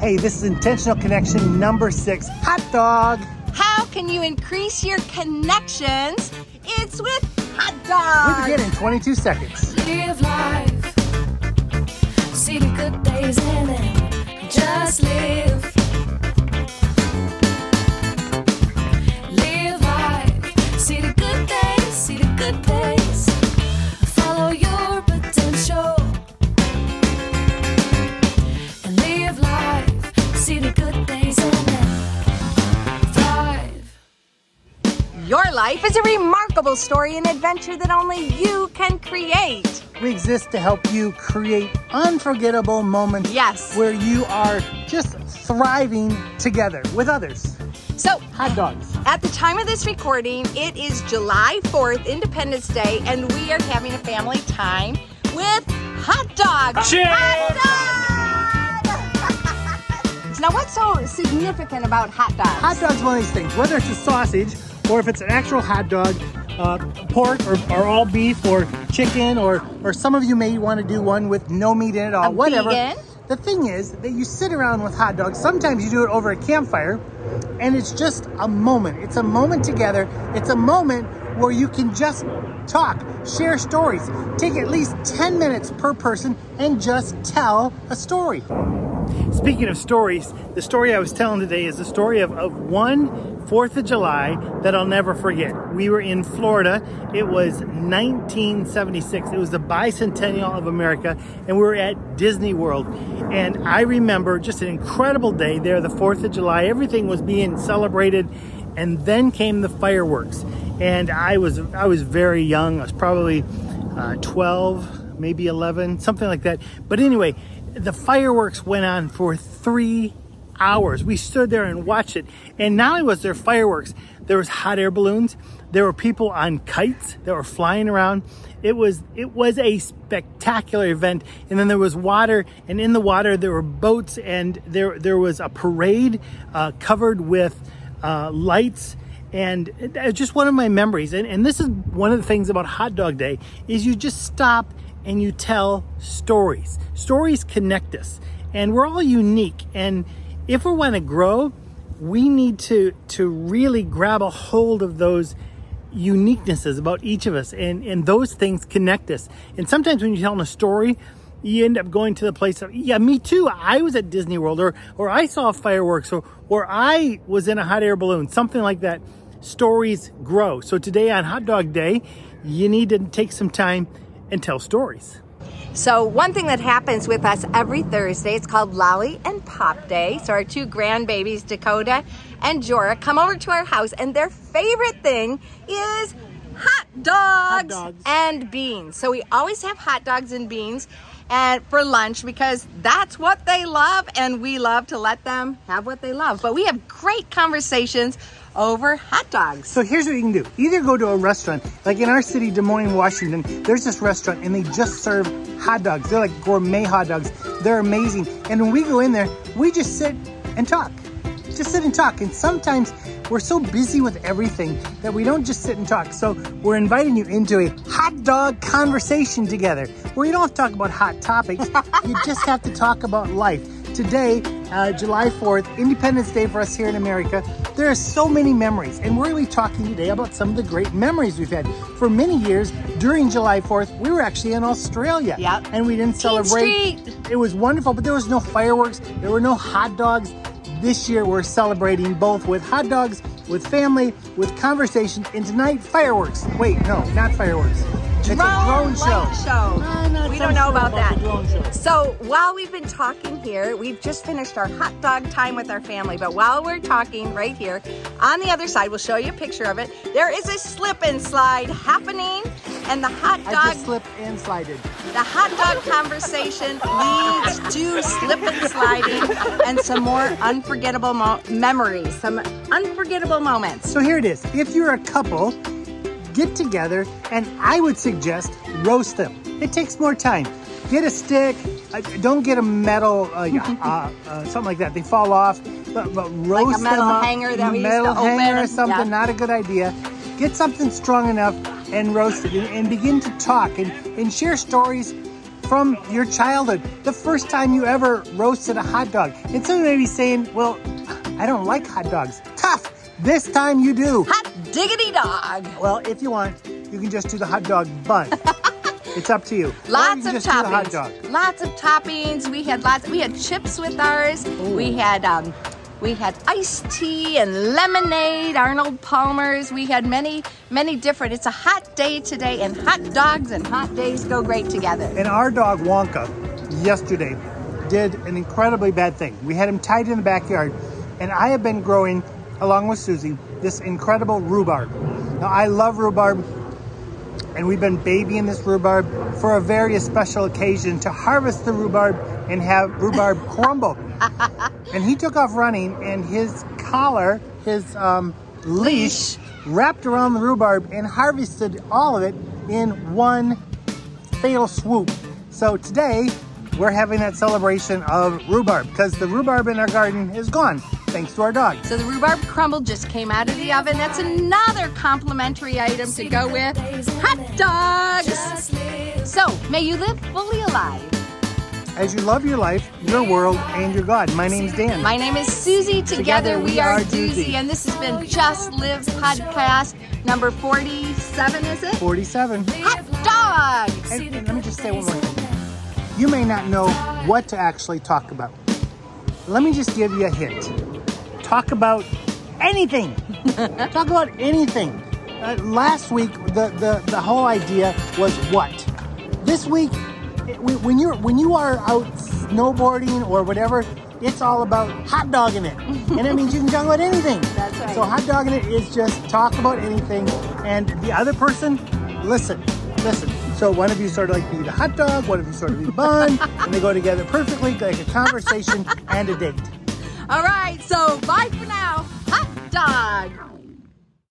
Hey, this is Intentional Connection number six hot dog. How can you increase your connections? It's with hot dog. We dog. begin in 22 seconds. Live life. See the good days in it. Just live. Live life is a remarkable story and adventure that only you can create. We exist to help you create unforgettable moments Yes. where you are just thriving together with others. So, Hot dogs. at the time of this recording, it is July 4th, Independence Day, and we are having a family time with hot dogs. Cheers! Hot dogs! now, what's so significant about hot dogs? Hot dog's one of these things, whether it's a sausage or if it's an actual hot dog, uh, pork or, or all beef or chicken or or some of you may want to do one with no meat in it all, A whatever. vegan? The thing is that you sit around with hot dogs. Sometimes you do it over a campfire, and it's just a moment. It's a moment together. It's a moment where you can just talk, share stories, take at least 10 minutes per person, and just tell a story. Speaking of stories, the story I was telling today is the story of, of one Fourth of July that I'll never forget. We were in Florida. It was 1976. It was the bicentennial of America, and we were at Disney World. And I remember just an incredible day there, the Fourth of July. Everything was being celebrated, and then came the fireworks. And I was I was very young. I was probably uh, 12, maybe 11, something like that. But anyway, the fireworks went on for three hours. We stood there and watched it. And not only was there fireworks, there was hot air balloons. There were people on kites that were flying around. It was it was a spectacular event. And then there was water, and in the water there were boats, and there there was a parade uh, covered with uh, lights and just one of my memories and, and this is one of the things about hot dog day is you just stop and you tell stories. Stories connect us and we're all unique. And if we want to grow we need to to really grab a hold of those uniquenesses about each of us and and those things connect us. And sometimes when you're telling a story you end up going to the place of yeah me too. I was at disney world or or i saw fireworks or or i was in a hot air balloon something like that. Stories grow. So today on hot dog day you need to take some time and tell stories So, one thing that happens with us every Thursday, it's called Lolly and Pop Day. So, our two grandbabies, Dakota and Jora, come over to our house, and their favorite thing is hot dogs, dogs. and beans. So, we always have hot dogs and beans and for lunch because that's what they love, and we love to let them have what they love. But we have great conversations over hot dogs. So here's what you can do. Either go to a restaurant, like in our city, Des Moines, Washington, there's this restaurant and they just serve hot dogs. They're like gourmet hot dogs. They're amazing. And when we go in there, we just sit and talk. Just sit and talk. And sometimes we're so busy with everything that we don't just sit and talk. So we're inviting you into a hot dog conversation together where you don't have to talk about hot topics. you just have to talk about life. Today, uh, July 4th, Independence Day for us here in America, there are so many memories. And we're going to be talking today about some of the great memories we've had. For many years, during July 4th, we were actually in Australia. Yep. And we didn't celebrate. It was wonderful, but there was no fireworks, there were no hot dogs. This year, we're celebrating both with hot dogs, with family, with conversation, and tonight, fireworks. Wait, no, not fireworks. It's a drone show. show. Not we don't know sure about, that. drone. So while we've been talking here, we've just finished our hot dog time with our family. But while we're talking right here, on the other side, we'll show you a picture of it. There is a slip and slide happening, and the hot dog I just slipped and slided. the hot dog conversation leads to slip and sliding and some more unforgettable mo- memories, some unforgettable moments. So here it is. If you're a couple, get together and I would suggest roast them. It takes more time. Get a stick. Uh, don't get a metal, uh, uh, uh, something like that. They fall off. But, but roast metal them up. hanger that we used metal to hanger or something. Yeah. Not a good idea. Get something strong enough and roast it and, and begin to talk and, and share stories from your childhood, the first time you ever roasted a hot dog. And some may be saying, well, I don't like hot dogs. Tough. This time you do. Hot diggity dog. Well, if you want, you can just do the hot dog bun. it's up to you. Or you Lots of toppings. Lots of toppings. We had lots. We had chips with ours. We had um, we had iced tea and lemonade. Arnold Palmer's. We had many many different. It's a hot day today, and hot dogs and hot days go great together. And our dog Wonka yesterday did an incredibly bad thing. We had him tied in the backyard, and I have been growing, along with Suzie, this incredible rhubarb. Now I love rhubarb, and we've been babying this rhubarb for a very special occasion to harvest the rhubarb and have rhubarb crumble. and he took off running, and his collar, his um, leash, wrapped around the rhubarb and harvested all of it in one fatal swoop. So today we're having that celebration of rhubarb because the rhubarb in our garden is gone thanks to our dog. So the rhubarb crumble just came out of the oven. That's another complimentary item to go with hot dogs. So may you live fully alive. As you love your life, your world, and your God. My name's Dan. My name is Suzie. Together, Together we we are are Duzie, Duzie. and this has been Just Live podcast number 47, is it? 47. Hot dogs! And, and let me just say one more thing. You may not know what to actually talk about. Let me just give you a hint. Talk about anything. talk about anything. Uh, last week, the, the, the whole idea was what? This week, it- when you're when you are out snowboarding or whatever, it's all about hot dogging it, and that means you can talk about anything. That's right. So hot dogging it is just talk about anything, and the other person, listen, listen. So one of you sort of like be the hot dog, one of you sort of be bun, and they go together perfectly like a conversation and a date. All right, so bye for now. Hot dog.